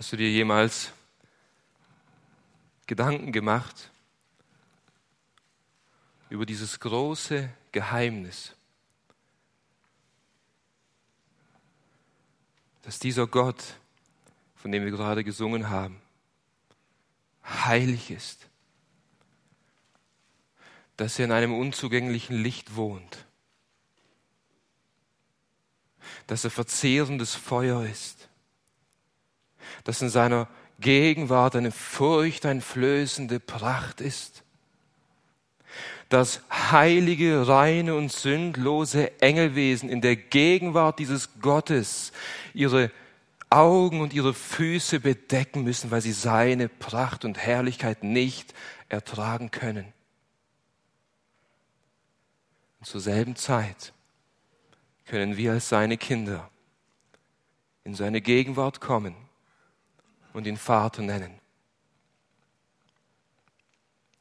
Hast du dir jemals Gedanken gemacht über dieses große Geheimnis, dass dieser Gott, von dem wir gerade gesungen haben, heilig ist, dass er in einem unzugänglichen Licht wohnt, dass er verzehrendes Feuer ist, dass in seiner Gegenwart eine furchteinflößende Pracht ist, dass heilige, reine und sündlose Engelwesen in der Gegenwart dieses Gottes ihre Augen und ihre Füße bedecken müssen, weil sie seine Pracht und Herrlichkeit nicht ertragen können. Und zur selben Zeit können wir als seine Kinder in seine Gegenwart kommen und ihn Vater nennen.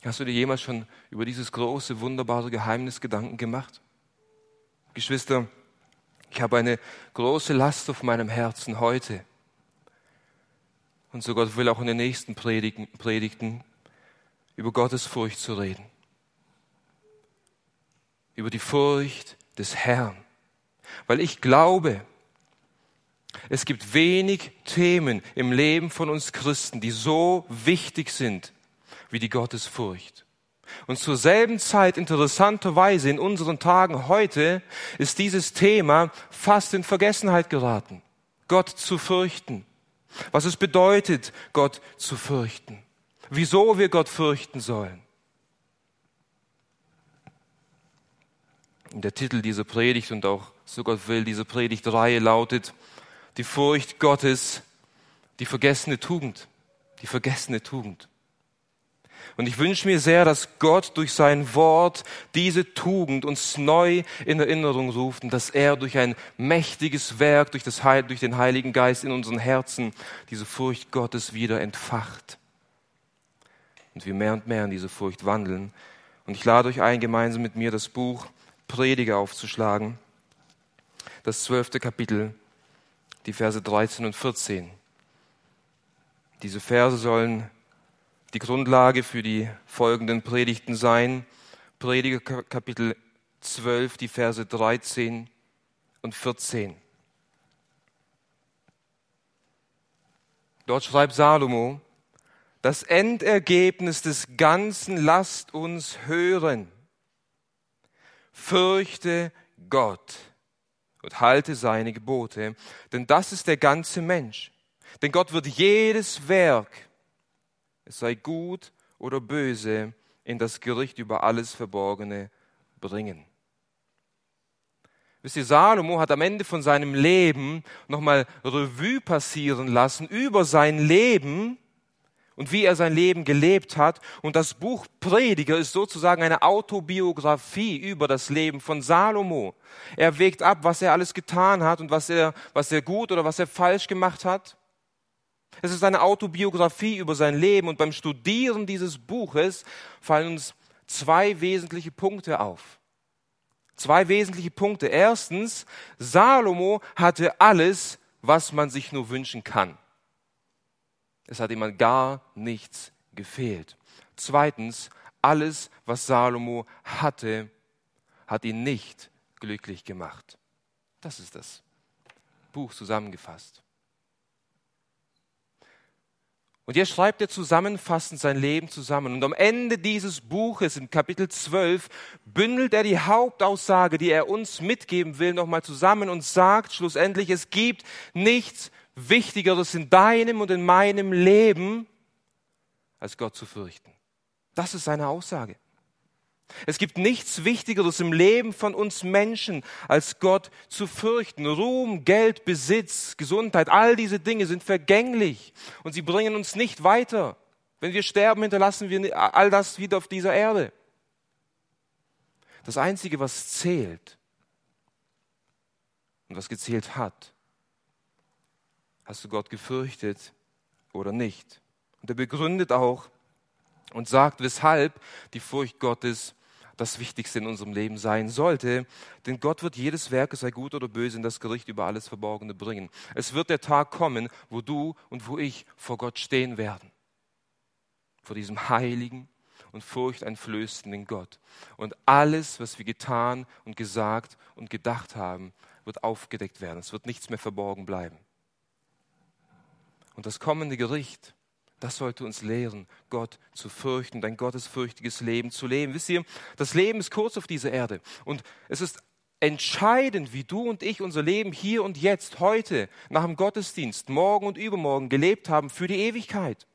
Hast du dir jemals schon über dieses große, wunderbare Geheimnis Gedanken gemacht? Geschwister, ich habe eine große Last auf meinem Herzen heute. Und so Gott will auch in den nächsten Predigten, Predigten über Gottes Furcht zu reden. Über die Furcht des Herrn. Weil ich glaube, es gibt wenig Themen im Leben von uns Christen, die so wichtig sind wie die Gottesfurcht. Und zur selben Zeit, interessanterweise in unseren Tagen heute, ist dieses Thema fast in Vergessenheit geraten. Gott zu fürchten. Was es bedeutet, Gott zu fürchten. Wieso wir Gott fürchten sollen. Der Titel dieser Predigt und auch, so Gott will, diese Predigtreihe lautet, die Furcht Gottes, die vergessene Tugend, die vergessene Tugend. Und ich wünsche mir sehr, dass Gott durch sein Wort diese Tugend uns neu in Erinnerung ruft und dass er durch ein mächtiges Werk, durch, das Heil, durch den Heiligen Geist in unseren Herzen diese Furcht Gottes wieder entfacht. Und wir mehr und mehr in diese Furcht wandeln. Und ich lade euch ein, gemeinsam mit mir das Buch Prediger aufzuschlagen, das zwölfte Kapitel die Verse 13 und 14. Diese Verse sollen die Grundlage für die folgenden Predigten sein. Prediger Kapitel 12, die Verse 13 und 14. Dort schreibt Salomo, das Endergebnis des Ganzen lasst uns hören. Fürchte Gott und halte seine Gebote, denn das ist der ganze Mensch. Denn Gott wird jedes Werk, es sei gut oder böse, in das Gericht über alles Verborgene bringen. Wisst ihr, Salomo hat am Ende von seinem Leben nochmal Revue passieren lassen über sein Leben und wie er sein Leben gelebt hat. Und das Buch Prediger ist sozusagen eine Autobiografie über das Leben von Salomo. Er wägt ab, was er alles getan hat und was er, was er gut oder was er falsch gemacht hat. Es ist eine Autobiografie über sein Leben und beim Studieren dieses Buches fallen uns zwei wesentliche Punkte auf. Zwei wesentliche Punkte. Erstens, Salomo hatte alles, was man sich nur wünschen kann. Es hat ihm an gar nichts gefehlt. Zweitens, alles, was Salomo hatte, hat ihn nicht glücklich gemacht. Das ist das Buch zusammengefasst. Und hier schreibt er zusammenfassend sein Leben zusammen. Und am Ende dieses Buches, in Kapitel 12, bündelt er die Hauptaussage, die er uns mitgeben will, nochmal zusammen und sagt schlussendlich, es gibt nichts Wichtigeres in deinem und in meinem Leben, als Gott zu fürchten. Das ist seine Aussage. Es gibt nichts Wichtigeres im Leben von uns Menschen, als Gott zu fürchten. Ruhm, Geld, Besitz, Gesundheit, all diese Dinge sind vergänglich und sie bringen uns nicht weiter. Wenn wir sterben, hinterlassen wir all das wieder auf dieser Erde. Das Einzige, was zählt und was gezählt hat, Hast du Gott gefürchtet oder nicht? Und er begründet auch und sagt, weshalb die Furcht Gottes das Wichtigste in unserem Leben sein sollte, denn Gott wird jedes Werk, sei gut oder böse, in das Gericht über alles Verborgene bringen. Es wird der Tag kommen, wo du und wo ich vor Gott stehen werden. Vor diesem heiligen und furchteinflößenden Gott. Und alles, was wir getan und gesagt und gedacht haben, wird aufgedeckt werden. Es wird nichts mehr verborgen bleiben. Und das kommende Gericht, das sollte uns lehren, Gott zu fürchten, ein gottesfürchtiges Leben zu leben. Wisst ihr, das Leben ist kurz auf dieser Erde und es ist entscheidend, wie du und ich unser Leben hier und jetzt, heute, nach dem Gottesdienst, morgen und übermorgen gelebt haben für die Ewigkeit.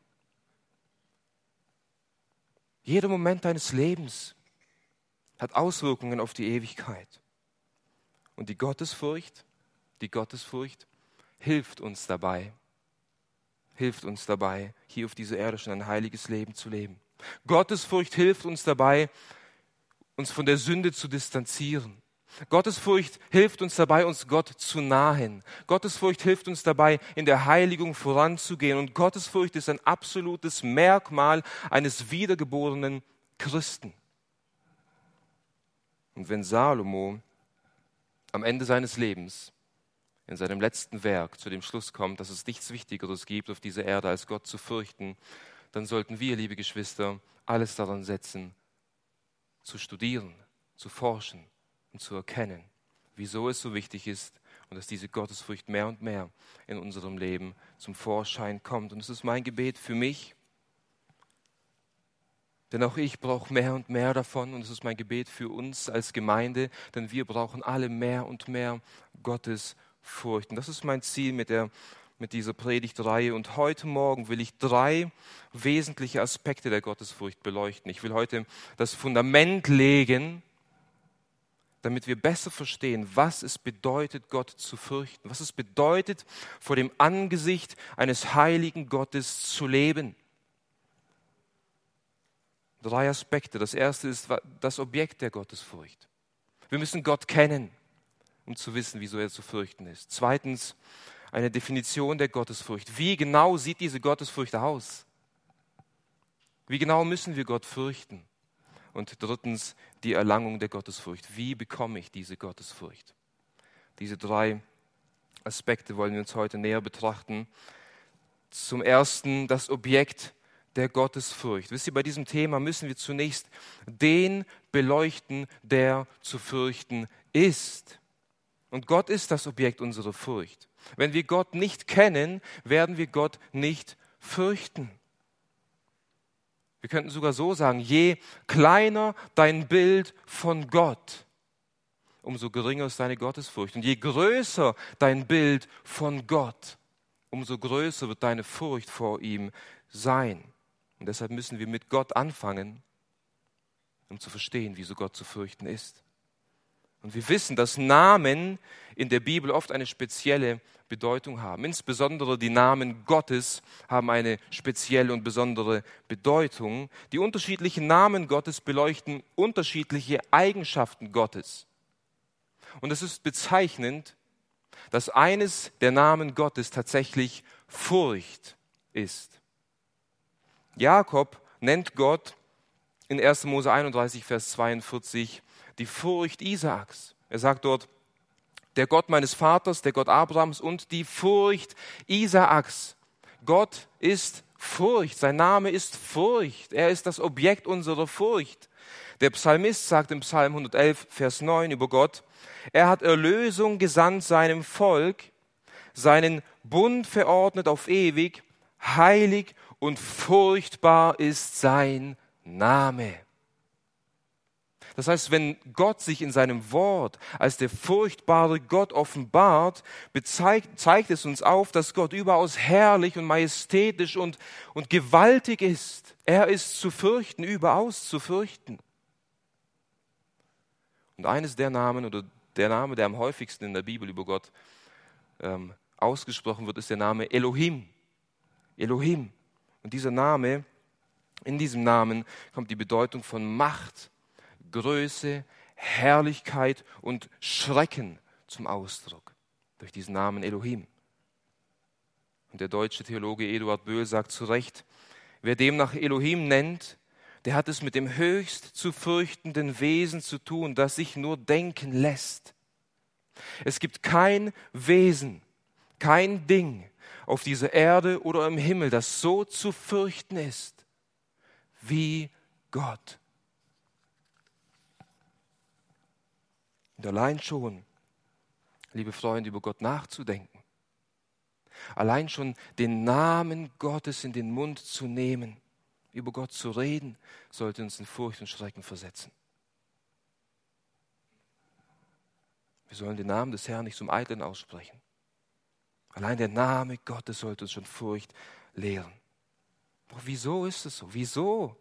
Jeder Moment deines Lebens hat Auswirkungen auf die Ewigkeit. Und die Gottesfurcht, die Gottesfurcht hilft uns dabei, hilft uns dabei, hier auf dieser Erde schon ein heiliges Leben zu leben. Gottesfurcht hilft uns dabei, uns von der Sünde zu distanzieren. Gottesfurcht hilft uns dabei, uns Gott zu nahen. Gottesfurcht hilft uns dabei, in der Heiligung voranzugehen. Und Gottesfurcht ist ein absolutes Merkmal eines wiedergeborenen Christen. Und wenn Salomo am Ende seines Lebens in seinem letzten Werk zu dem Schluss kommt, dass es nichts Wichtigeres gibt auf dieser Erde, als Gott zu fürchten, dann sollten wir, liebe Geschwister, alles daran setzen, zu studieren, zu forschen und zu erkennen, wieso es so wichtig ist und dass diese Gottesfurcht mehr und mehr in unserem Leben zum Vorschein kommt. Und es ist mein Gebet für mich, denn auch ich brauche mehr und mehr davon und es ist mein Gebet für uns als Gemeinde, denn wir brauchen alle mehr und mehr Gottes Furcht. Und das ist mein Ziel mit, der, mit dieser Predigtreihe. Und heute Morgen will ich drei wesentliche Aspekte der Gottesfurcht beleuchten. Ich will heute das Fundament legen, damit wir besser verstehen, was es bedeutet, Gott zu fürchten, was es bedeutet, vor dem Angesicht eines heiligen Gottes zu leben. Drei Aspekte. Das erste ist das Objekt der Gottesfurcht. Wir müssen Gott kennen um zu wissen, wieso er zu fürchten ist. Zweitens, eine Definition der Gottesfurcht. Wie genau sieht diese Gottesfurcht aus? Wie genau müssen wir Gott fürchten? Und drittens, die Erlangung der Gottesfurcht. Wie bekomme ich diese Gottesfurcht? Diese drei Aspekte wollen wir uns heute näher betrachten. Zum ersten das Objekt der Gottesfurcht. Wisst ihr, bei diesem Thema müssen wir zunächst den beleuchten, der zu fürchten ist. Und Gott ist das Objekt unserer Furcht. Wenn wir Gott nicht kennen, werden wir Gott nicht fürchten. Wir könnten sogar so sagen, je kleiner dein Bild von Gott, umso geringer ist deine Gottesfurcht. Und je größer dein Bild von Gott, umso größer wird deine Furcht vor ihm sein. Und deshalb müssen wir mit Gott anfangen, um zu verstehen, wieso Gott zu fürchten ist. Und wir wissen, dass Namen in der Bibel oft eine spezielle Bedeutung haben. Insbesondere die Namen Gottes haben eine spezielle und besondere Bedeutung. Die unterschiedlichen Namen Gottes beleuchten unterschiedliche Eigenschaften Gottes. Und es ist bezeichnend, dass eines der Namen Gottes tatsächlich Furcht ist. Jakob nennt Gott in 1. Mose 31, Vers 42 die Furcht Isaaks. Er sagt dort, der Gott meines Vaters, der Gott Abrahams und die Furcht Isaaks. Gott ist Furcht, sein Name ist Furcht, er ist das Objekt unserer Furcht. Der Psalmist sagt im Psalm 111, Vers 9 über Gott, er hat Erlösung gesandt seinem Volk, seinen Bund verordnet auf ewig, heilig und furchtbar ist sein Name. Das heißt, wenn Gott sich in seinem Wort als der furchtbare Gott offenbart, bezeigt, zeigt es uns auf, dass Gott überaus herrlich und majestätisch und, und gewaltig ist. Er ist zu fürchten, überaus zu fürchten. Und eines der Namen oder der Name, der am häufigsten in der Bibel über Gott ähm, ausgesprochen wird, ist der Name Elohim. Elohim. Und dieser Name, in diesem Namen kommt die Bedeutung von Macht, Größe, Herrlichkeit und Schrecken zum Ausdruck durch diesen Namen Elohim. Und der deutsche Theologe Eduard Böhl sagt zu Recht, wer dem nach Elohim nennt, der hat es mit dem höchst zu fürchtenden Wesen zu tun, das sich nur denken lässt. Es gibt kein Wesen, kein Ding auf dieser Erde oder im Himmel, das so zu fürchten ist wie Gott. Und allein schon, liebe Freunde, über Gott nachzudenken, allein schon den Namen Gottes in den Mund zu nehmen, über Gott zu reden, sollte uns in Furcht und Schrecken versetzen. Wir sollen den Namen des Herrn nicht zum Eitlen aussprechen. Allein der Name Gottes sollte uns schon Furcht lehren. Doch wieso ist es so? Wieso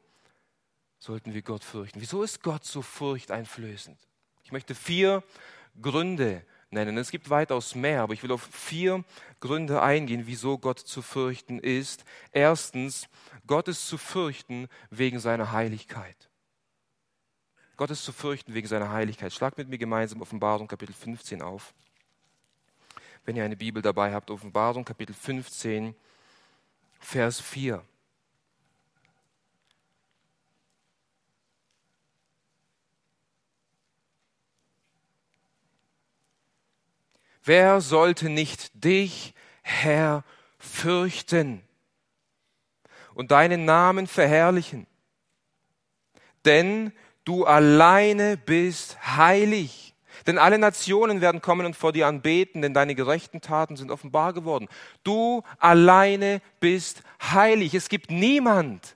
sollten wir Gott fürchten? Wieso ist Gott so furchteinflößend? Ich möchte vier Gründe nennen. Es gibt weitaus mehr, aber ich will auf vier Gründe eingehen, wieso Gott zu fürchten ist. Erstens, Gott ist zu fürchten wegen seiner Heiligkeit. Gott ist zu fürchten wegen seiner Heiligkeit. Schlag mit mir gemeinsam Offenbarung Kapitel 15 auf. Wenn ihr eine Bibel dabei habt, Offenbarung Kapitel 15, Vers 4. Wer sollte nicht dich, Herr, fürchten und deinen Namen verherrlichen? Denn du alleine bist heilig. Denn alle Nationen werden kommen und vor dir anbeten, denn deine gerechten Taten sind offenbar geworden. Du alleine bist heilig. Es gibt niemand,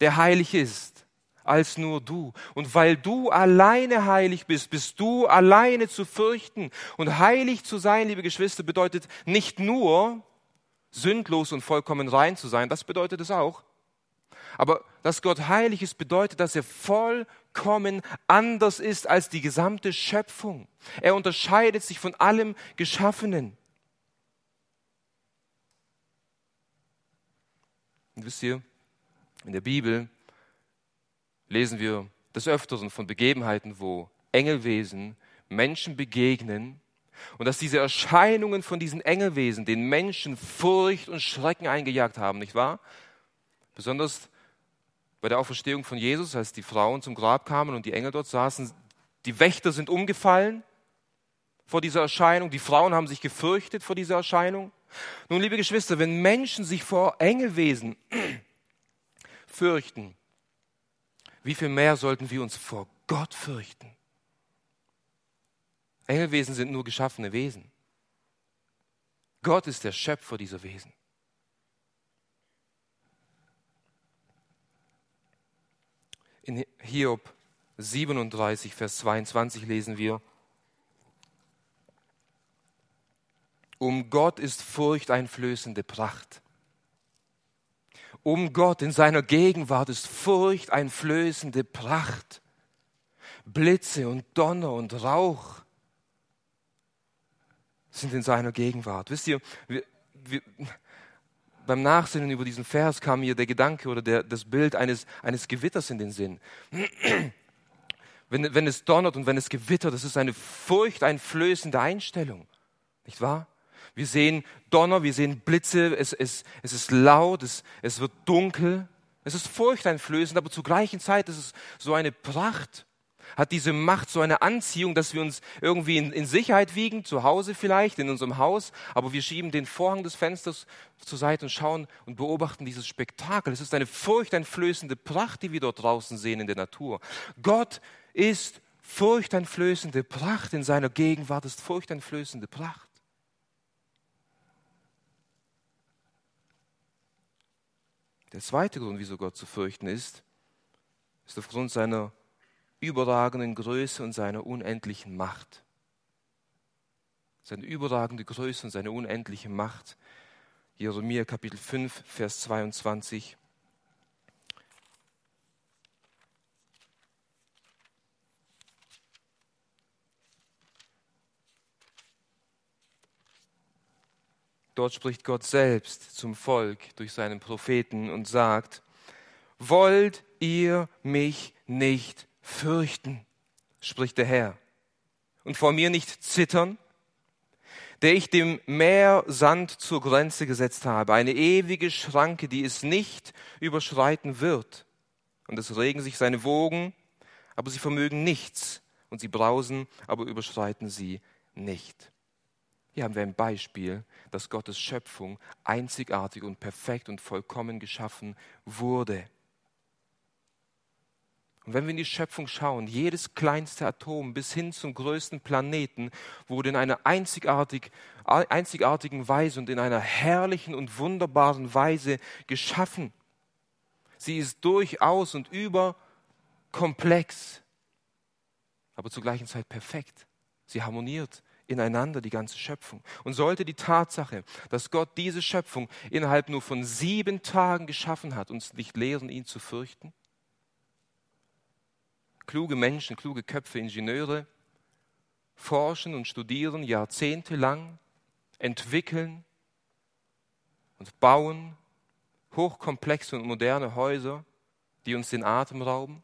der heilig ist, als nur du. Und weil du alleine heilig bist, bist du alleine zu fürchten. Und heilig zu sein, liebe Geschwister, bedeutet nicht nur sündlos und vollkommen rein zu sein, das bedeutet es auch, aber dass Gott heilig ist, bedeutet, dass er vollkommen anders ist als die gesamte Schöpfung. Er unterscheidet sich von allem Geschaffenen. Und wisst ihr, in der Bibel lesen wir des Öfteren von Begebenheiten, wo Engelwesen Menschen begegnen und dass diese Erscheinungen von diesen Engelwesen den Menschen Furcht und Schrecken eingejagt haben, nicht wahr? Besonders bei der Auferstehung von Jesus, als die Frauen zum Grab kamen und die Engel dort saßen, die Wächter sind umgefallen vor dieser Erscheinung, die Frauen haben sich gefürchtet vor dieser Erscheinung. Nun, liebe Geschwister, wenn Menschen sich vor Engelwesen fürchten, wie viel mehr sollten wir uns vor Gott fürchten? Engelwesen sind nur geschaffene Wesen. Gott ist der Schöpfer dieser Wesen. In Hiob 37, Vers 22 lesen wir, Um Gott ist furchteinflößende Pracht. Um Gott in seiner Gegenwart ist furchteinflößende Pracht. Blitze und Donner und Rauch sind in seiner Gegenwart. Wisst ihr, wir, wir, beim Nachsinnen über diesen Vers kam mir der Gedanke oder der, das Bild eines, eines Gewitters in den Sinn. Wenn, wenn es donnert und wenn es gewittert, das ist eine furchteinflößende Einstellung. Nicht wahr? Wir sehen Donner, wir sehen Blitze, es, es, es ist laut, es, es wird dunkel. Es ist furchteinflößend, aber zur gleichen Zeit ist es so eine Pracht hat diese Macht so eine Anziehung, dass wir uns irgendwie in, in, Sicherheit wiegen, zu Hause vielleicht, in unserem Haus, aber wir schieben den Vorhang des Fensters zur Seite und schauen und beobachten dieses Spektakel. Es ist eine furchteinflößende Pracht, die wir dort draußen sehen in der Natur. Gott ist furchteinflößende Pracht, in seiner Gegenwart ist furchteinflößende Pracht. Der zweite Grund, wieso Gott zu fürchten ist, ist aufgrund seiner überragenden Größe und seiner unendlichen Macht. Seine überragende Größe und seine unendliche Macht. Jeremia Kapitel 5, Vers 22. Dort spricht Gott selbst zum Volk durch seinen Propheten und sagt, wollt ihr mich nicht fürchten, spricht der Herr, und vor mir nicht zittern, der ich dem Meer Sand zur Grenze gesetzt habe, eine ewige Schranke, die es nicht überschreiten wird, und es regen sich seine Wogen, aber sie vermögen nichts und sie brausen, aber überschreiten sie nicht. Hier haben wir ein Beispiel, dass Gottes Schöpfung einzigartig und perfekt und vollkommen geschaffen wurde. Und wenn wir in die Schöpfung schauen, jedes kleinste Atom bis hin zum größten Planeten wurde in einer einzigartig, einzigartigen Weise und in einer herrlichen und wunderbaren Weise geschaffen. Sie ist durchaus und über komplex, aber zur gleichen Zeit perfekt. Sie harmoniert ineinander, die ganze Schöpfung. Und sollte die Tatsache, dass Gott diese Schöpfung innerhalb nur von sieben Tagen geschaffen hat, uns nicht lehren, ihn zu fürchten? Kluge Menschen, kluge Köpfe, Ingenieure forschen und studieren jahrzehntelang, entwickeln und bauen hochkomplexe und moderne Häuser, die uns den Atem rauben.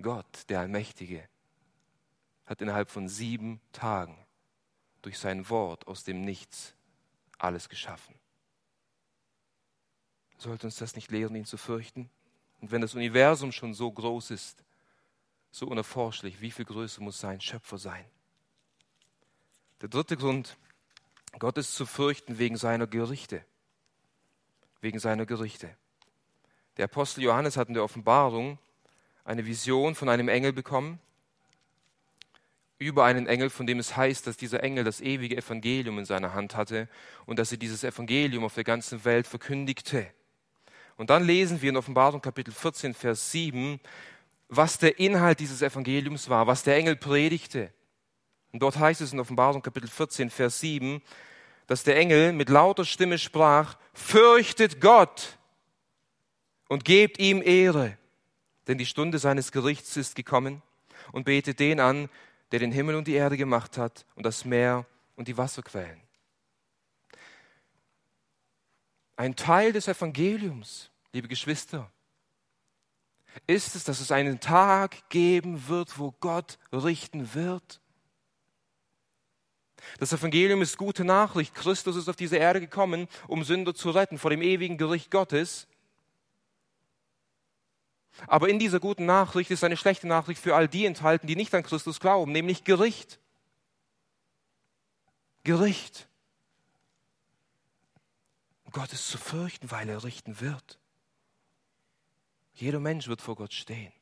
Gott, der Allmächtige, hat innerhalb von sieben Tagen durch sein Wort aus dem Nichts alles geschaffen. Sollte uns das nicht lehren, ihn zu fürchten? Und wenn das Universum schon so groß ist, so unerforschlich, wie viel größer muss sein Schöpfer sein? Der dritte Grund, Gott ist zu fürchten wegen seiner Gerichte. Wegen seiner Gerichte. Der Apostel Johannes hat in der Offenbarung eine Vision von einem Engel bekommen, über einen Engel, von dem es heißt, dass dieser Engel das ewige Evangelium in seiner Hand hatte und dass er dieses Evangelium auf der ganzen Welt verkündigte. Und dann lesen wir in Offenbarung Kapitel 14, Vers 7, was der Inhalt dieses Evangeliums war, was der Engel predigte. Und dort heißt es in Offenbarung Kapitel 14, Vers 7, dass der Engel mit lauter Stimme sprach, fürchtet Gott und gebt ihm Ehre, denn die Stunde seines Gerichts ist gekommen und betet den an, der den Himmel und die Erde gemacht hat und das Meer und die Wasserquellen. Ein Teil des Evangeliums, liebe Geschwister, ist es, dass es einen Tag geben wird, wo Gott richten wird. Das Evangelium ist gute Nachricht. Christus ist auf diese Erde gekommen, um Sünder zu retten vor dem ewigen Gericht Gottes. Aber in dieser guten Nachricht ist eine schlechte Nachricht für all die enthalten, die nicht an Christus glauben, nämlich Gericht. Gericht. Gott ist zu fürchten, weil er richten wird. Jeder Mensch wird vor Gott stehen.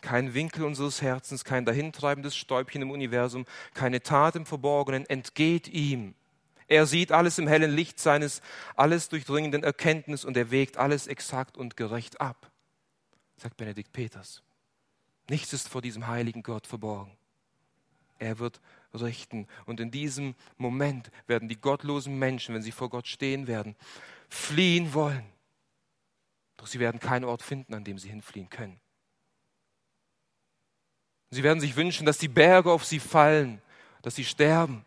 Kein Winkel unseres Herzens, kein dahintreibendes Stäubchen im Universum, keine Tat im Verborgenen entgeht ihm. Er sieht alles im hellen Licht seines alles durchdringenden Erkenntnis und er wägt alles exakt und gerecht ab, sagt Benedikt Peters. Nichts ist vor diesem heiligen Gott verborgen. Er wird richten. Und in diesem Moment werden die gottlosen Menschen, wenn sie vor Gott stehen werden, fliehen wollen. Doch sie werden keinen Ort finden, an dem sie hinfliehen können. Sie werden sich wünschen, dass die Berge auf sie fallen, dass sie sterben.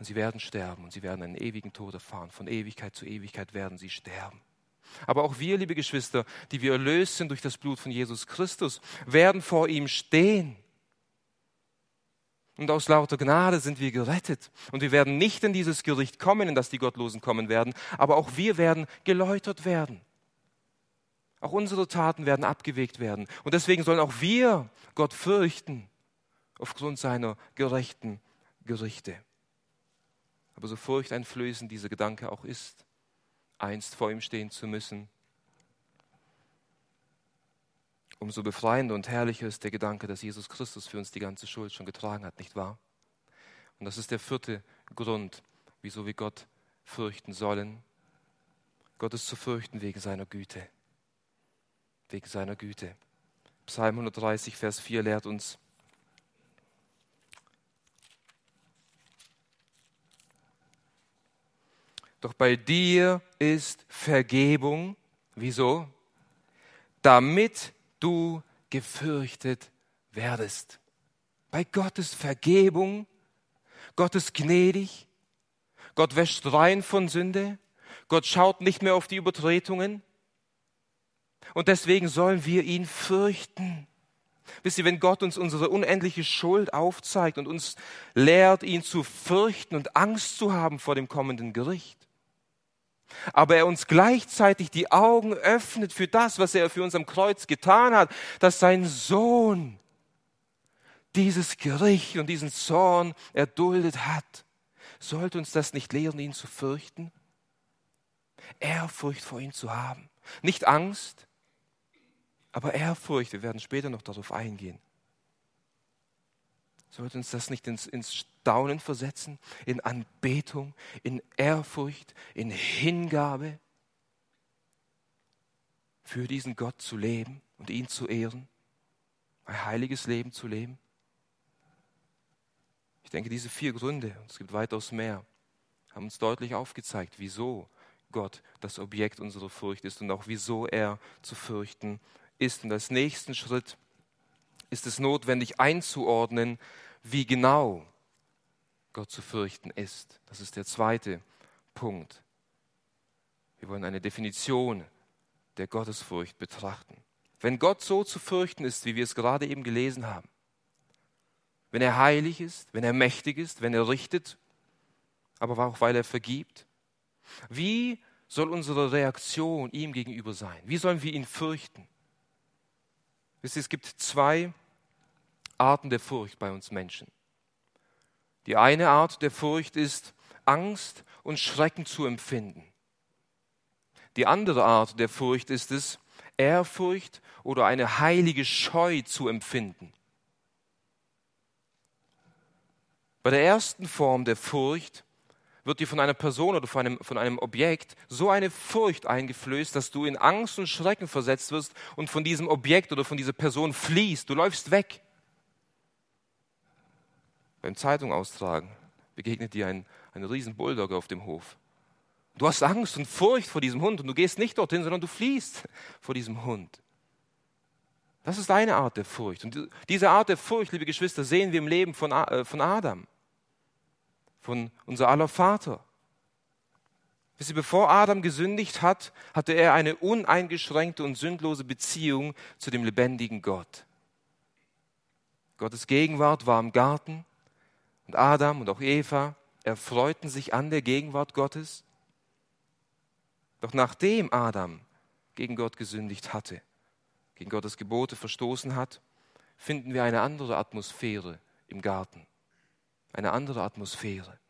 Und sie werden sterben und sie werden einen ewigen Tod erfahren. Von Ewigkeit zu Ewigkeit werden sie sterben. Aber auch wir, liebe Geschwister, die wir erlöst sind durch das Blut von Jesus Christus, werden vor ihm stehen. Und aus lauter Gnade sind wir gerettet. Und wir werden nicht in dieses Gericht kommen, in das die Gottlosen kommen werden, aber auch wir werden geläutert werden. Auch unsere Taten werden abgewegt werden. Und deswegen sollen auch wir Gott fürchten aufgrund seiner gerechten Gerichte. Aber so furchteinflößend dieser Gedanke auch ist, einst vor ihm stehen zu müssen, umso befreiender und herrlicher ist der Gedanke, dass Jesus Christus für uns die ganze Schuld schon getragen hat, nicht wahr? Und das ist der vierte Grund, wieso wir Gott fürchten sollen. Gott ist zu fürchten wegen seiner Güte wegen seiner Güte. Psalm 130, Vers 4 lehrt uns, Doch bei dir ist Vergebung. Wieso? Damit du gefürchtet werdest. Bei Gott ist Vergebung. Gott ist gnädig. Gott wäscht rein von Sünde. Gott schaut nicht mehr auf die Übertretungen. Und deswegen sollen wir ihn fürchten. Wisst ihr, wenn Gott uns unsere unendliche Schuld aufzeigt und uns lehrt, ihn zu fürchten und Angst zu haben vor dem kommenden Gericht, aber er uns gleichzeitig die Augen öffnet für das, was er für uns am Kreuz getan hat, dass sein Sohn dieses Gericht und diesen Zorn erduldet hat. Sollte uns das nicht lehren, ihn zu fürchten? Ehrfurcht vor ihm zu haben. Nicht Angst, aber Ehrfurcht. Wir werden später noch darauf eingehen. Sollte uns das nicht ins, ins Staunen versetzen, in Anbetung, in Ehrfurcht, in Hingabe, für diesen Gott zu leben und ihn zu ehren, ein heiliges Leben zu leben? Ich denke, diese vier Gründe, und es gibt weitaus mehr, haben uns deutlich aufgezeigt, wieso Gott das Objekt unserer Furcht ist und auch wieso er zu fürchten ist. Und als nächsten Schritt ist es notwendig einzuordnen, wie genau Gott zu fürchten ist. Das ist der zweite Punkt. Wir wollen eine Definition der Gottesfurcht betrachten. Wenn Gott so zu fürchten ist, wie wir es gerade eben gelesen haben, wenn er heilig ist, wenn er mächtig ist, wenn er richtet, aber auch weil er vergibt, wie soll unsere Reaktion ihm gegenüber sein? Wie sollen wir ihn fürchten? Wisst ihr, es gibt zwei Arten der Furcht bei uns Menschen. Die eine Art der Furcht ist, Angst und Schrecken zu empfinden. Die andere Art der Furcht ist es, Ehrfurcht oder eine heilige Scheu zu empfinden. Bei der ersten Form der Furcht wird dir von einer Person oder von einem, von einem Objekt so eine Furcht eingeflößt, dass du in Angst und Schrecken versetzt wirst und von diesem Objekt oder von dieser Person fliehst. Du läufst weg. Beim Zeitung austragen begegnet dir ein, ein riesen Bulldogger auf dem Hof. Du hast Angst und Furcht vor diesem Hund und du gehst nicht dorthin, sondern du fliehst vor diesem Hund. Das ist eine Art der Furcht. Und diese Art der Furcht, liebe Geschwister, sehen wir im Leben von, äh, von Adam, von unser aller Vater. Wisst ihr, bevor Adam gesündigt hat, hatte er eine uneingeschränkte und sündlose Beziehung zu dem lebendigen Gott. Gottes Gegenwart war im Garten und Adam und auch Eva erfreuten sich an der Gegenwart Gottes. Doch nachdem Adam gegen Gott gesündigt hatte, gegen Gottes Gebote verstoßen hat, finden wir eine andere Atmosphäre im Garten. Eine andere Atmosphäre.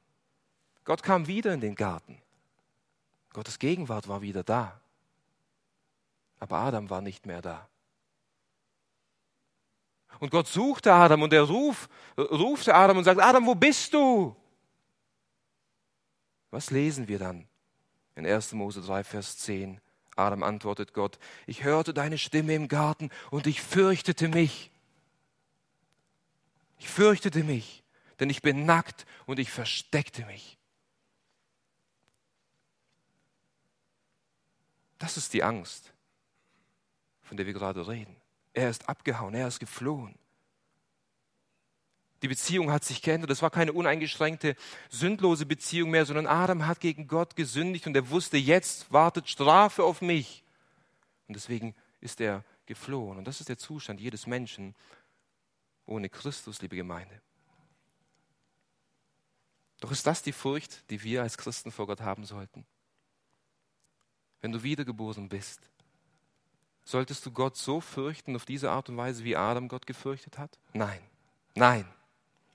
Gott kam wieder in den Garten. Gottes Gegenwart war wieder da. Aber Adam war nicht mehr da. Und Gott suchte Adam und er ruf, rufte Adam und sagt, Adam, wo bist du? Was lesen wir dann in 1. Mose 3, Vers 10? Adam antwortet Gott, ich hörte deine Stimme im Garten und ich fürchtete mich. Ich fürchtete mich, denn ich bin nackt und ich versteckte mich. Das ist die Angst, von der wir gerade reden. Er ist abgehauen, er ist geflohen. Die Beziehung hat sich geändert. Es war keine uneingeschränkte, sündlose Beziehung mehr, sondern Adam hat gegen Gott gesündigt und er wusste, jetzt wartet Strafe auf mich. Und deswegen ist er geflohen. Und das ist der Zustand jedes Menschen ohne Christus, liebe Gemeinde. Doch ist das die Furcht, die wir als Christen vor Gott haben sollten? Wenn du wiedergeboren bist, solltest du Gott so fürchten auf diese Art und Weise, wie Adam Gott gefürchtet hat? Nein, nein.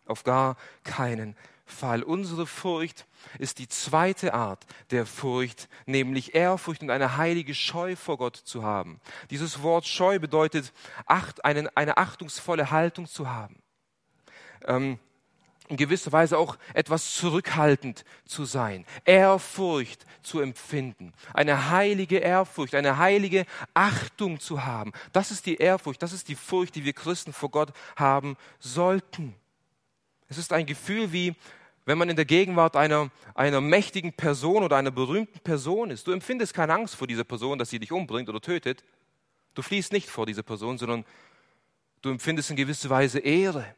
Auf gar keinen Fall. Unsere Furcht ist die zweite Art der Furcht, nämlich Ehrfurcht und eine heilige Scheu vor Gott zu haben. Dieses Wort Scheu bedeutet, acht, eine, eine achtungsvolle Haltung zu haben. Ähm, in gewisser Weise auch etwas zurückhaltend zu sein, Ehrfurcht zu empfinden, eine heilige Ehrfurcht, eine heilige Achtung zu haben. Das ist die Ehrfurcht, das ist die Furcht, die wir Christen vor Gott haben sollten. Es ist ein Gefühl wie, wenn man in der Gegenwart einer, einer mächtigen Person oder einer berühmten Person ist. Du empfindest keine Angst vor dieser Person, dass sie dich umbringt oder tötet. Du fliehst nicht vor dieser Person, sondern du empfindest in gewisser Weise Ehre,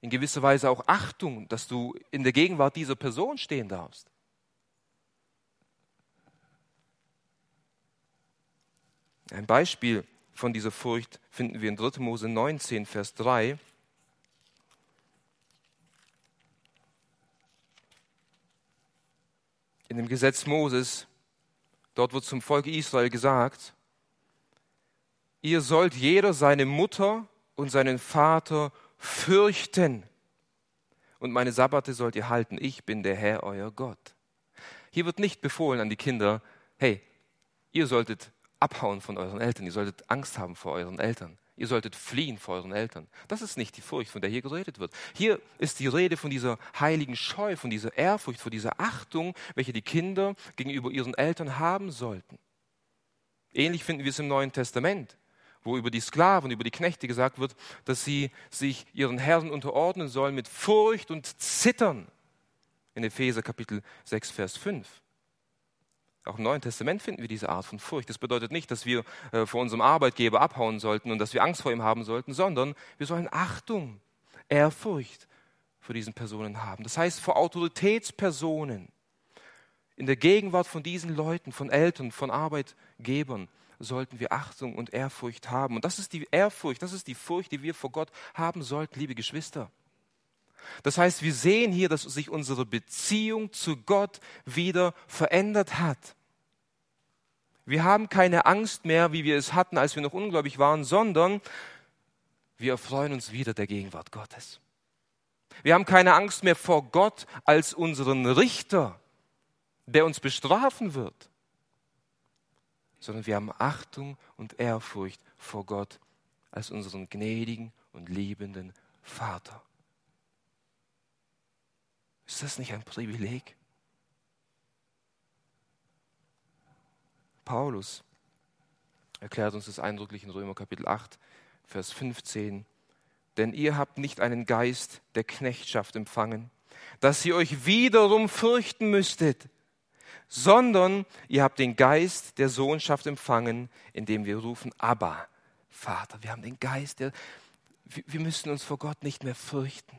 in gewisser Weise auch Achtung, dass du in der Gegenwart dieser Person stehen darfst. Ein Beispiel von dieser Furcht finden wir in 3. Mose 19, Vers 3. In dem Gesetz Moses Dort wird zum Volk Israel gesagt, ihr sollt jeder seine Mutter und seinen Vater fürchten. Und meine Sabbate sollt ihr halten. Ich bin der Herr, euer Gott. Hier wird nicht befohlen an die Kinder, hey, ihr solltet abhauen von euren Eltern, ihr solltet Angst haben vor euren Eltern. Ihr solltet fliehen vor euren Eltern. Das ist nicht die Furcht, von der hier geredet wird. Hier ist die Rede von dieser heiligen Scheu, von dieser Ehrfurcht, von dieser Achtung, welche die Kinder gegenüber ihren Eltern haben sollten. Ähnlich finden wir es im Neuen Testament, wo über die Sklaven, über die Knechte gesagt wird, dass sie sich ihren Herren unterordnen sollen mit Furcht und Zittern. In Epheser Kapitel 6, Vers 5. Auch im Neuen Testament finden wir diese Art von Furcht. Das bedeutet nicht, dass wir äh, vor unserem Arbeitgeber abhauen sollten und dass wir Angst vor ihm haben sollten, sondern wir sollen Achtung, Ehrfurcht vor diesen Personen haben. Das heißt, vor Autoritätspersonen, in der Gegenwart von diesen Leuten, von Eltern, von Arbeitgebern, sollten wir Achtung und Ehrfurcht haben. Und das ist die Ehrfurcht, das ist die Furcht, die wir vor Gott haben sollten, liebe Geschwister. Das heißt, wir sehen hier, dass sich unsere Beziehung zu Gott wieder verändert hat. Wir haben keine Angst mehr, wie wir es hatten, als wir noch ungläubig waren, sondern wir erfreuen uns wieder der Gegenwart Gottes. Wir haben keine Angst mehr vor Gott als unseren Richter, der uns bestrafen wird, sondern wir haben Achtung und Ehrfurcht vor Gott als unseren gnädigen und liebenden Vater. Ist das nicht ein Privileg? Paulus erklärt uns das eindrücklich in Römer Kapitel 8, Vers 15. Denn ihr habt nicht einen Geist der Knechtschaft empfangen, dass ihr euch wiederum fürchten müsstet, sondern ihr habt den Geist der Sohnschaft empfangen, indem wir rufen, Abba, Vater. Wir haben den Geist der, wir müssen uns vor Gott nicht mehr fürchten.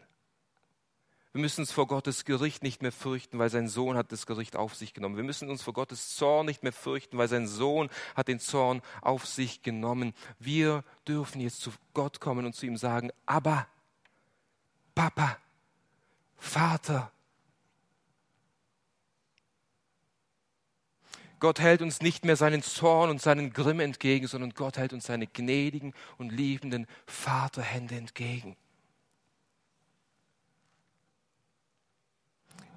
Wir müssen uns vor Gottes Gericht nicht mehr fürchten, weil sein Sohn hat das Gericht auf sich genommen. Wir müssen uns vor Gottes Zorn nicht mehr fürchten, weil sein Sohn hat den Zorn auf sich genommen. Wir dürfen jetzt zu Gott kommen und zu ihm sagen, aber Papa, Vater. Gott hält uns nicht mehr seinen Zorn und seinen Grimm entgegen, sondern Gott hält uns seine gnädigen und liebenden Vaterhände entgegen.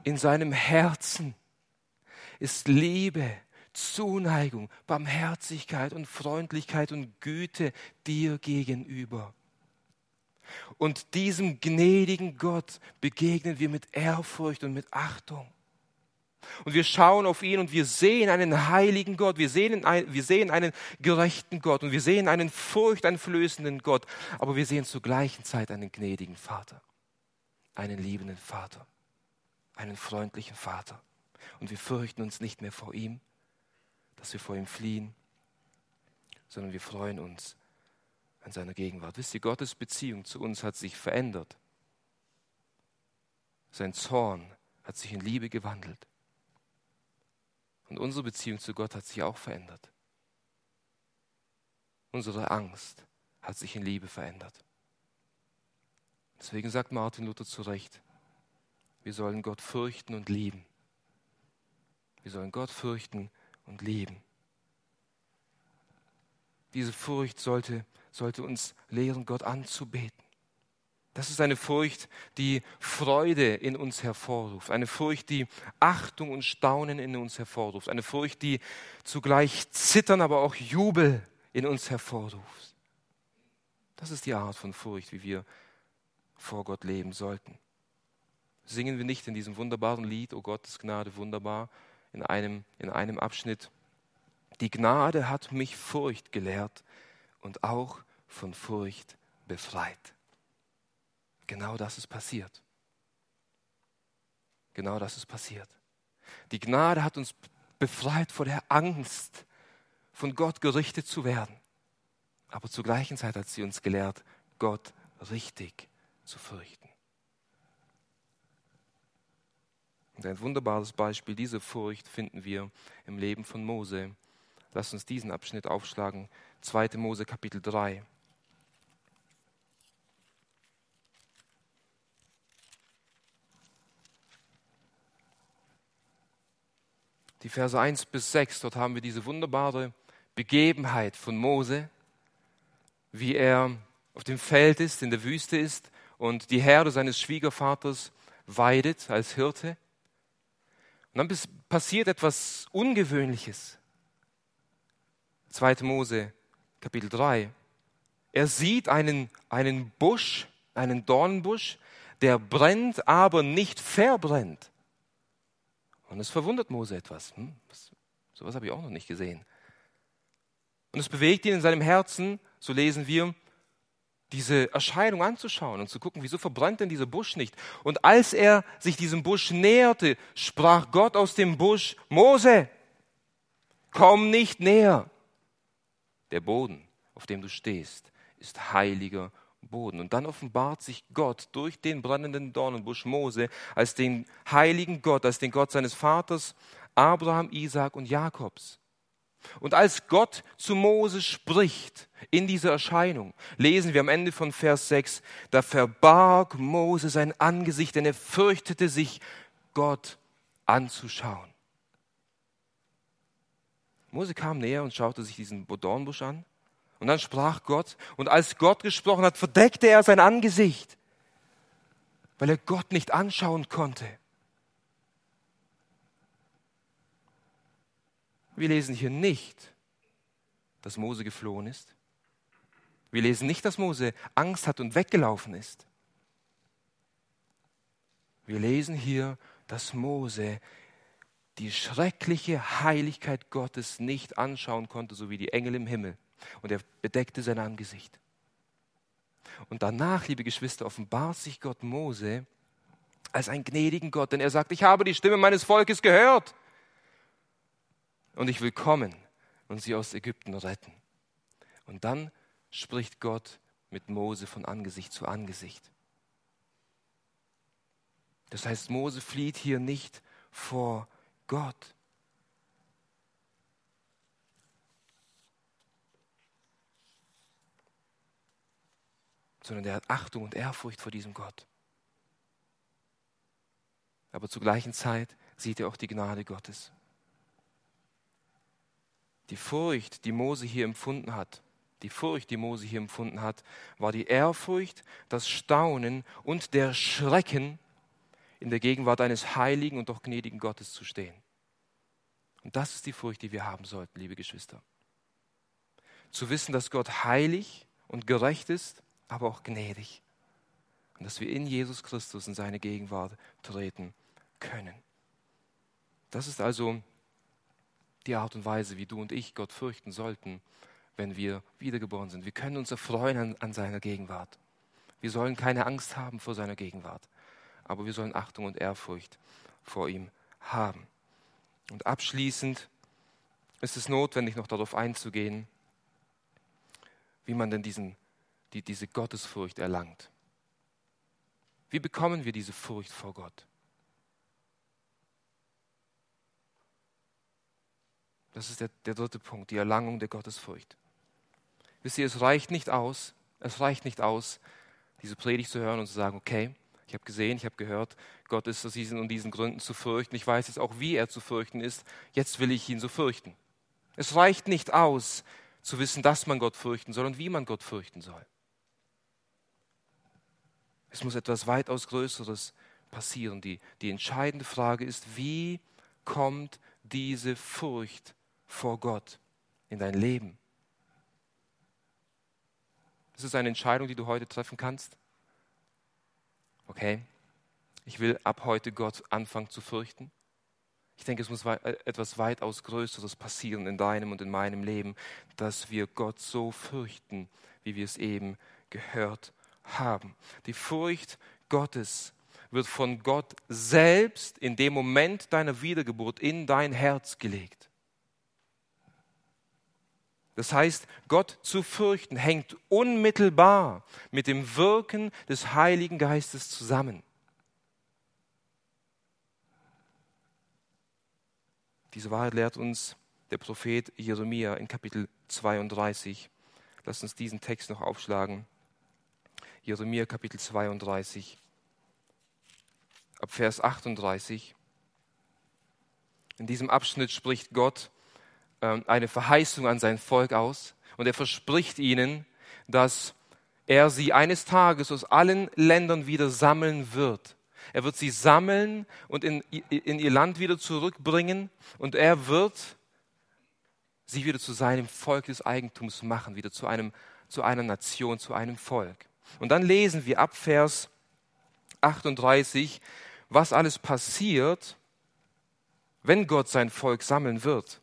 in seinem Herzen ist Liebe, Zuneigung, Barmherzigkeit und Freundlichkeit und Güte dir gegenüber. Und diesem gnädigen Gott begegnen wir mit Ehrfurcht und mit Achtung. Und wir schauen auf ihn und wir sehen einen heiligen Gott, wir sehen, wir sehen einen gerechten Gott und wir sehen einen furchteinflößenden Gott, aber wir sehen zur gleichen Zeit einen gnädigen Vater, einen liebenden Vater einen freundlichen Vater. Und wir fürchten uns nicht mehr vor ihm, dass wir vor ihm fliehen, sondern wir freuen uns an seiner Gegenwart. Wisst ihr, Gottes Beziehung zu uns hat sich verändert. Sein Zorn hat sich in Liebe gewandelt. Und unsere Beziehung zu Gott hat sich auch verändert. Unsere Angst hat sich in Liebe verändert. Deswegen sagt Martin Luther zu Recht, wir sollen Gott fürchten und lieben. Wir sollen Gott fürchten und lieben. Diese Furcht sollte, sollte uns lehren, Gott anzubeten. Das ist eine Furcht, die Freude in uns hervorruft, eine Furcht, die Achtung und Staunen in uns hervorruft, eine Furcht, die zugleich Zittern, aber auch Jubel in uns hervorruft. Das ist die Art von Furcht, wie wir vor Gott leben sollten singen wir nicht in diesem wunderbaren Lied, O oh Gottes Gnade, wunderbar, in einem, in einem Abschnitt. Die Gnade hat mich Furcht gelehrt und auch von Furcht befreit. Genau das ist passiert. Genau das ist passiert. Die Gnade hat uns befreit vor der Angst, von Gott gerichtet zu werden. Aber zur gleichen Zeit hat sie uns gelehrt, Gott richtig zu fürchten. Und ein wunderbares Beispiel dieser Furcht finden wir im Leben von Mose. Lass uns diesen Abschnitt aufschlagen. 2. Mose Kapitel 3. die Verse 1 bis 6, dort haben wir diese wunderbare Begebenheit von Mose, wie er auf dem Feld ist, in der Wüste ist und die Herde seines Schwiegervaters weidet als Hirte. Und dann passiert etwas Ungewöhnliches. 2. Mose, Kapitel 3. Er sieht einen, einen Busch, einen Dornbusch, der brennt, aber nicht verbrennt. Und es verwundert Mose etwas. Hm, was, sowas habe ich auch noch nicht gesehen. Und es bewegt ihn in seinem Herzen, so lesen wir, diese Erscheinung anzuschauen und zu gucken, wieso verbrennt denn dieser Busch nicht? Und als er sich diesem Busch näherte, sprach Gott aus dem Busch, Mose, komm nicht näher. Der Boden, auf dem du stehst, ist heiliger Boden. Und dann offenbart sich Gott durch den brennenden Dornenbusch Mose als den heiligen Gott, als den Gott seines Vaters Abraham, Isaac und Jakobs. Und als Gott zu Mose spricht in dieser Erscheinung, lesen wir am Ende von Vers 6, da verbarg Mose sein Angesicht, denn er fürchtete sich, Gott anzuschauen. Mose kam näher und schaute sich diesen Dornbusch an. Und dann sprach Gott, und als Gott gesprochen hat, verdeckte er sein Angesicht, weil er Gott nicht anschauen konnte. Wir lesen hier nicht, dass Mose geflohen ist. Wir lesen nicht, dass Mose Angst hat und weggelaufen ist. Wir lesen hier, dass Mose die schreckliche Heiligkeit Gottes nicht anschauen konnte, so wie die Engel im Himmel. Und er bedeckte sein Angesicht. Und danach, liebe Geschwister, offenbart sich Gott Mose als einen gnädigen Gott, denn er sagt, ich habe die Stimme meines Volkes gehört und ich will kommen und sie aus Ägypten retten. Und dann spricht Gott mit Mose von Angesicht zu Angesicht. Das heißt, Mose flieht hier nicht vor Gott. Sondern er hat Achtung und Ehrfurcht vor diesem Gott. Aber zur gleichen Zeit sieht er auch die Gnade Gottes. Die Furcht, die Mose hier empfunden hat, die Furcht, die Mose hier empfunden hat, war die Ehrfurcht, das Staunen und der Schrecken, in der Gegenwart eines heiligen und doch gnädigen Gottes zu stehen. Und das ist die Furcht, die wir haben sollten, liebe Geschwister. Zu wissen, dass Gott heilig und gerecht ist, aber auch gnädig. Und dass wir in Jesus Christus in seine Gegenwart treten können. Das ist also die Art und Weise, wie du und ich Gott fürchten sollten, wenn wir wiedergeboren sind. Wir können uns erfreuen an, an seiner Gegenwart. Wir sollen keine Angst haben vor seiner Gegenwart, aber wir sollen Achtung und Ehrfurcht vor ihm haben. Und abschließend ist es notwendig, noch darauf einzugehen, wie man denn diesen, die, diese Gottesfurcht erlangt. Wie bekommen wir diese Furcht vor Gott? Das ist der, der dritte Punkt, die Erlangung der Gottesfurcht. Wisst ihr, es reicht nicht aus, es reicht nicht aus, diese Predigt zu hören und zu sagen, okay, ich habe gesehen, ich habe gehört, Gott ist aus diesen und diesen Gründen zu fürchten. Ich weiß jetzt auch, wie er zu fürchten ist. Jetzt will ich ihn so fürchten. Es reicht nicht aus, zu wissen, dass man Gott fürchten soll und wie man Gott fürchten soll. Es muss etwas weitaus Größeres passieren. Die, die entscheidende Frage ist, wie kommt diese Furcht vor Gott in dein Leben? Ist eine Entscheidung, die du heute treffen kannst. Okay, ich will ab heute Gott anfangen zu fürchten. Ich denke, es muss äh, etwas weitaus Größeres passieren in deinem und in meinem Leben, dass wir Gott so fürchten, wie wir es eben gehört haben. Die Furcht Gottes wird von Gott selbst in dem Moment deiner Wiedergeburt in dein Herz gelegt. Das heißt, Gott zu fürchten hängt unmittelbar mit dem Wirken des Heiligen Geistes zusammen. Diese Wahrheit lehrt uns der Prophet Jeremia in Kapitel 32. Lass uns diesen Text noch aufschlagen. Jeremia Kapitel 32, ab Vers 38. In diesem Abschnitt spricht Gott ähm, eine Verheißung an sein Volk aus und er verspricht ihnen, dass er sie eines Tages aus allen Ländern wieder sammeln wird. Er wird sie sammeln und in, in ihr Land wieder zurückbringen und er wird sie wieder zu seinem Volk des Eigentums machen, wieder zu, einem, zu einer Nation, zu einem Volk. Und dann lesen wir ab Vers 38, was alles passiert, wenn Gott sein Volk sammeln wird.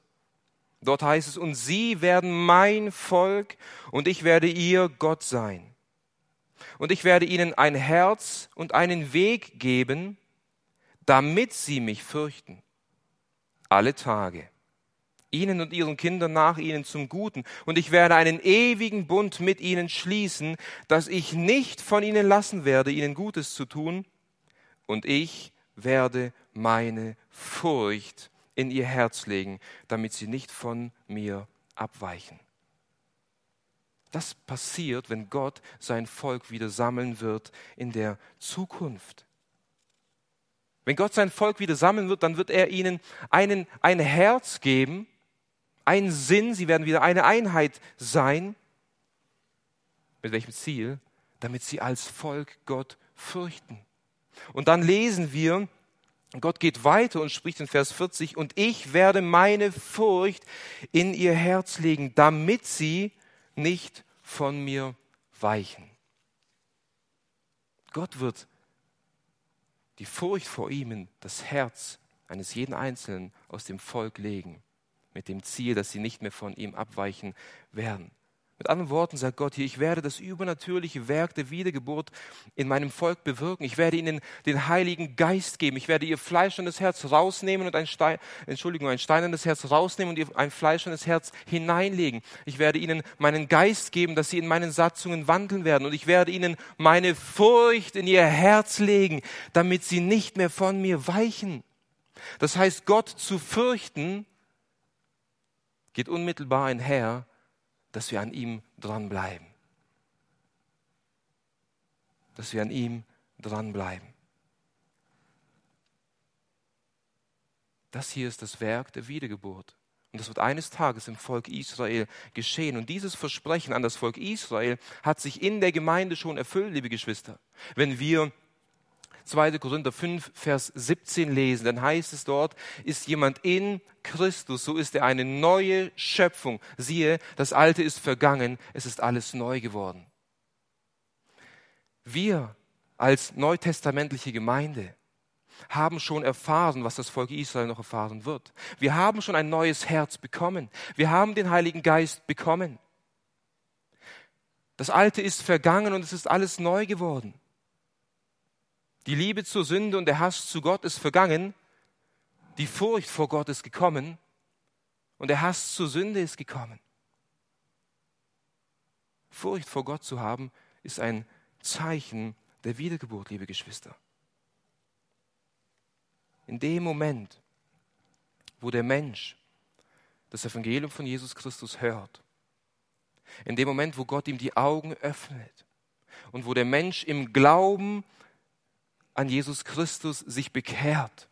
Dort heißt es, und sie werden mein Volk und ich werde ihr Gott sein. Und ich werde ihnen ein Herz und einen Weg geben, damit sie mich fürchten. Alle Tage. Ihnen und ihren Kindern nach ihnen zum Guten. Und ich werde einen ewigen Bund mit ihnen schließen, dass ich nicht von ihnen lassen werde, ihnen Gutes zu tun. Und ich werde meine Furcht in ihr Herz legen, damit sie nicht von mir abweichen. Das passiert, wenn Gott sein Volk wieder sammeln wird in der Zukunft. Wenn Gott sein Volk wieder sammeln wird, dann wird er ihnen einen, ein Herz geben, einen Sinn, sie werden wieder eine Einheit sein. Mit welchem Ziel? Damit sie als Volk Gott fürchten. Und dann lesen wir, Gott geht weiter und spricht in Vers 40, und ich werde meine Furcht in ihr Herz legen, damit sie nicht von mir weichen. Gott wird die Furcht vor ihm in das Herz eines jeden Einzelnen aus dem Volk legen, mit dem Ziel, dass sie nicht mehr von ihm abweichen werden. Mit anderen Worten sagt Gott hier, ich werde das übernatürliche Werk der Wiedergeburt in meinem Volk bewirken. Ich werde ihnen den Heiligen Geist geben. Ich werde ihr fleischendes Herz rausnehmen und ein Stein, Entschuldigung, ein steinernes Herz rausnehmen und ihr ein fleischendes Herz hineinlegen. Ich werde ihnen meinen Geist geben, dass sie in meinen Satzungen wandeln werden. Und ich werde ihnen meine Furcht in ihr Herz legen, damit sie nicht mehr von mir weichen. Das heißt, Gott zu fürchten geht unmittelbar einher dass wir an ihm dranbleiben. Dass wir an ihm dranbleiben. Das hier ist das Werk der Wiedergeburt. Und das wird eines Tages im Volk Israel geschehen. Und dieses Versprechen an das Volk Israel hat sich in der Gemeinde schon erfüllt, liebe Geschwister. Wenn wir 2. Korinther 5, Vers 17 lesen, dann heißt es dort, ist jemand in Christus, so ist er eine neue Schöpfung. Siehe, das Alte ist vergangen, es ist alles neu geworden. Wir als neutestamentliche Gemeinde haben schon erfahren, was das Volk Israel noch erfahren wird. Wir haben schon ein neues Herz bekommen. Wir haben den Heiligen Geist bekommen. Das Alte ist vergangen und es ist alles neu geworden. Die Liebe zur Sünde und der Hass zu Gott ist vergangen. Die Furcht vor Gott ist gekommen. Und der Hass zur Sünde ist gekommen. Furcht vor Gott zu haben, ist ein Zeichen der Wiedergeburt, liebe Geschwister. In dem Moment, wo der Mensch das Evangelium von Jesus Christus hört, in dem Moment, wo Gott ihm die Augen öffnet und wo der Mensch im Glauben an Jesus Christus sich bekehrt,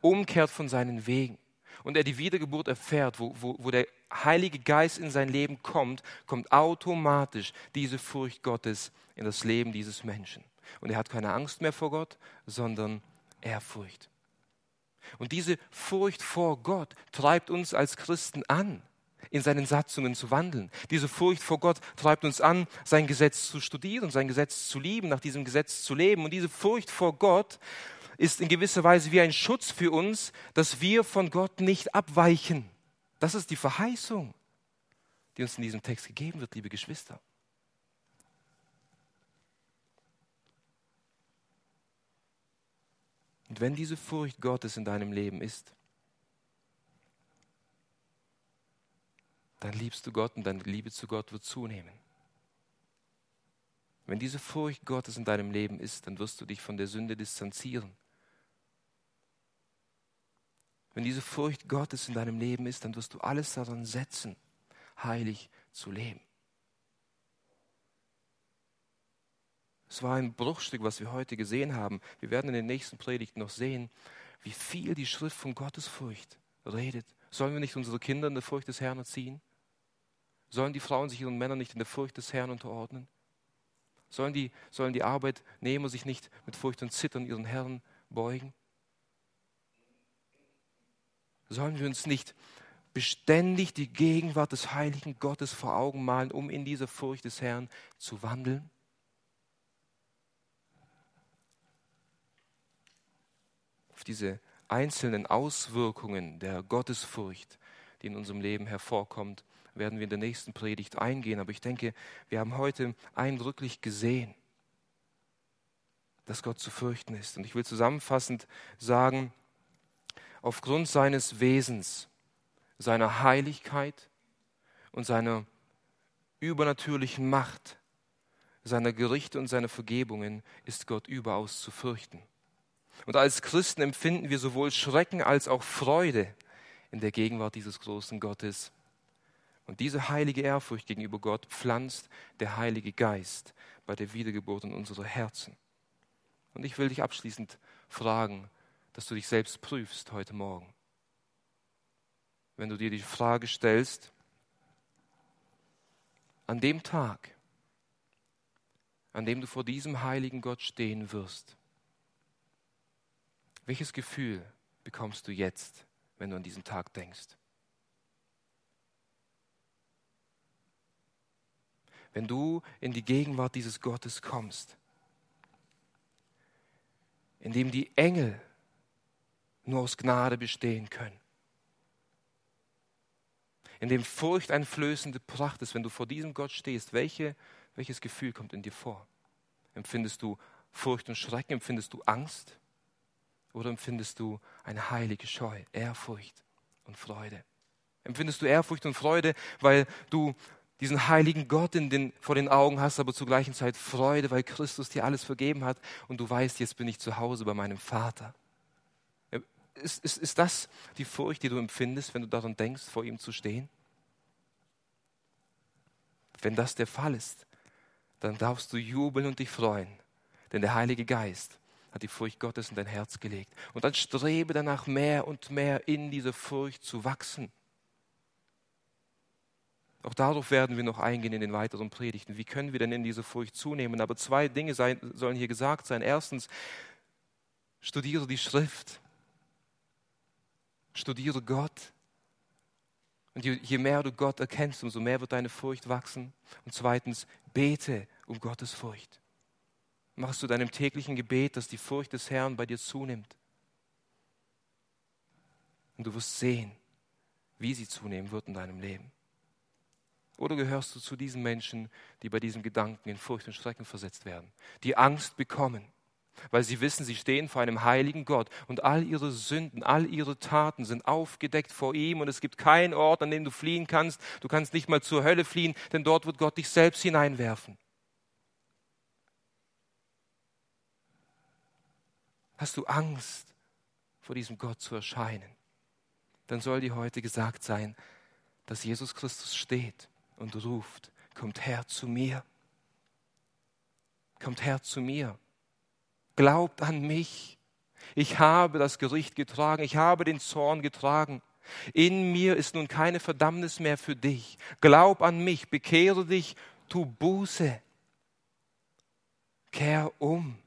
umkehrt von seinen Wegen und er die Wiedergeburt erfährt, wo, wo, wo der Heilige Geist in sein Leben kommt, kommt automatisch diese Furcht Gottes in das Leben dieses Menschen. Und er hat keine Angst mehr vor Gott, sondern Ehrfurcht. Und diese Furcht vor Gott treibt uns als Christen an in seinen Satzungen zu wandeln. Diese Furcht vor Gott treibt uns an, sein Gesetz zu studieren, sein Gesetz zu lieben, nach diesem Gesetz zu leben. Und diese Furcht vor Gott ist in gewisser Weise wie ein Schutz für uns, dass wir von Gott nicht abweichen. Das ist die Verheißung, die uns in diesem Text gegeben wird, liebe Geschwister. Und wenn diese Furcht Gottes in deinem Leben ist, dann liebst du Gott und deine Liebe zu Gott wird zunehmen. Wenn diese Furcht Gottes in deinem Leben ist, dann wirst du dich von der Sünde distanzieren. Wenn diese Furcht Gottes in deinem Leben ist, dann wirst du alles daran setzen, heilig zu leben. Es war ein Bruchstück, was wir heute gesehen haben. Wir werden in den nächsten Predigten noch sehen, wie viel die Schrift von Gottesfurcht redet. Sollen wir nicht unsere Kinder in der Furcht des Herrn erziehen? Sollen die Frauen sich ihren Männern nicht in der Furcht des Herrn unterordnen? Sollen die, sollen die Arbeitnehmer sich nicht mit Furcht und Zittern ihren Herrn beugen? Sollen wir uns nicht beständig die Gegenwart des heiligen Gottes vor Augen malen, um in dieser Furcht des Herrn zu wandeln? Auf diese einzelnen Auswirkungen der Gottesfurcht, die in unserem Leben hervorkommt, werden wir in der nächsten Predigt eingehen. Aber ich denke, wir haben heute eindrücklich gesehen, dass Gott zu fürchten ist. Und ich will zusammenfassend sagen, aufgrund seines Wesens, seiner Heiligkeit und seiner übernatürlichen Macht, seiner Gerichte und seiner Vergebungen ist Gott überaus zu fürchten. Und als Christen empfinden wir sowohl Schrecken als auch Freude in der Gegenwart dieses großen Gottes. Und diese heilige Ehrfurcht gegenüber Gott pflanzt der Heilige Geist bei der Wiedergeburt in unsere Herzen. Und ich will dich abschließend fragen, dass du dich selbst prüfst heute Morgen. Wenn du dir die Frage stellst, an dem Tag, an dem du vor diesem heiligen Gott stehen wirst, welches Gefühl bekommst du jetzt, wenn du an diesen Tag denkst? Wenn du in die Gegenwart dieses Gottes kommst, in dem die Engel nur aus Gnade bestehen können, in dem furchteinflößende Pracht ist, wenn du vor diesem Gott stehst, welche, welches Gefühl kommt in dir vor? Empfindest du Furcht und Schrecken? Empfindest du Angst? Oder empfindest du eine heilige Scheu, Ehrfurcht und Freude? Empfindest du Ehrfurcht und Freude, weil du diesen heiligen Gott den, vor den Augen hast, aber zur gleichen Zeit Freude, weil Christus dir alles vergeben hat und du weißt, jetzt bin ich zu Hause bei meinem Vater. Ist, ist, ist das die Furcht, die du empfindest, wenn du daran denkst, vor ihm zu stehen? Wenn das der Fall ist, dann darfst du jubeln und dich freuen, denn der Heilige Geist hat die Furcht Gottes in dein Herz gelegt. Und dann strebe danach mehr und mehr in diese Furcht zu wachsen. Auch darauf werden wir noch eingehen in den weiteren Predigten. Wie können wir denn in diese Furcht zunehmen? Aber zwei Dinge sein, sollen hier gesagt sein. Erstens, studiere die Schrift. Studiere Gott. Und je, je mehr du Gott erkennst, umso mehr wird deine Furcht wachsen. Und zweitens, bete um Gottes Furcht machst du deinem täglichen Gebet, dass die Furcht des Herrn bei dir zunimmt. Und du wirst sehen, wie sie zunehmen wird in deinem Leben. Oder gehörst du zu diesen Menschen, die bei diesem Gedanken in Furcht und Schrecken versetzt werden, die Angst bekommen, weil sie wissen, sie stehen vor einem heiligen Gott und all ihre Sünden, all ihre Taten sind aufgedeckt vor ihm und es gibt keinen Ort, an dem du fliehen kannst. Du kannst nicht mal zur Hölle fliehen, denn dort wird Gott dich selbst hineinwerfen. Hast du Angst, vor diesem Gott zu erscheinen? Dann soll dir heute gesagt sein, dass Jesus Christus steht und ruft, kommt her zu mir. Kommt her zu mir. Glaubt an mich. Ich habe das Gericht getragen. Ich habe den Zorn getragen. In mir ist nun keine Verdammnis mehr für dich. Glaub an mich, bekehre dich, tu Buße. Kehr um.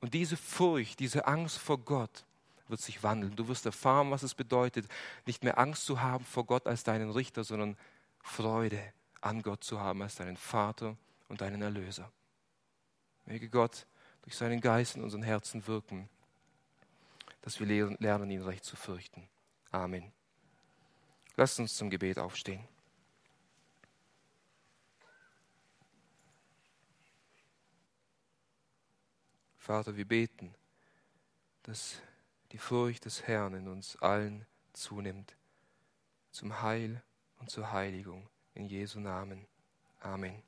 Und diese Furcht, diese Angst vor Gott wird sich wandeln. Du wirst erfahren, was es bedeutet, nicht mehr Angst zu haben vor Gott als deinen Richter, sondern Freude an Gott zu haben als deinen Vater und deinen Erlöser. Möge Gott durch seinen Geist in unseren Herzen wirken, dass wir lernen, ihn recht zu fürchten. Amen. Lasst uns zum Gebet aufstehen. Vater, wir beten, dass die Furcht des Herrn in uns allen zunimmt, zum Heil und zur Heiligung. In Jesu Namen. Amen.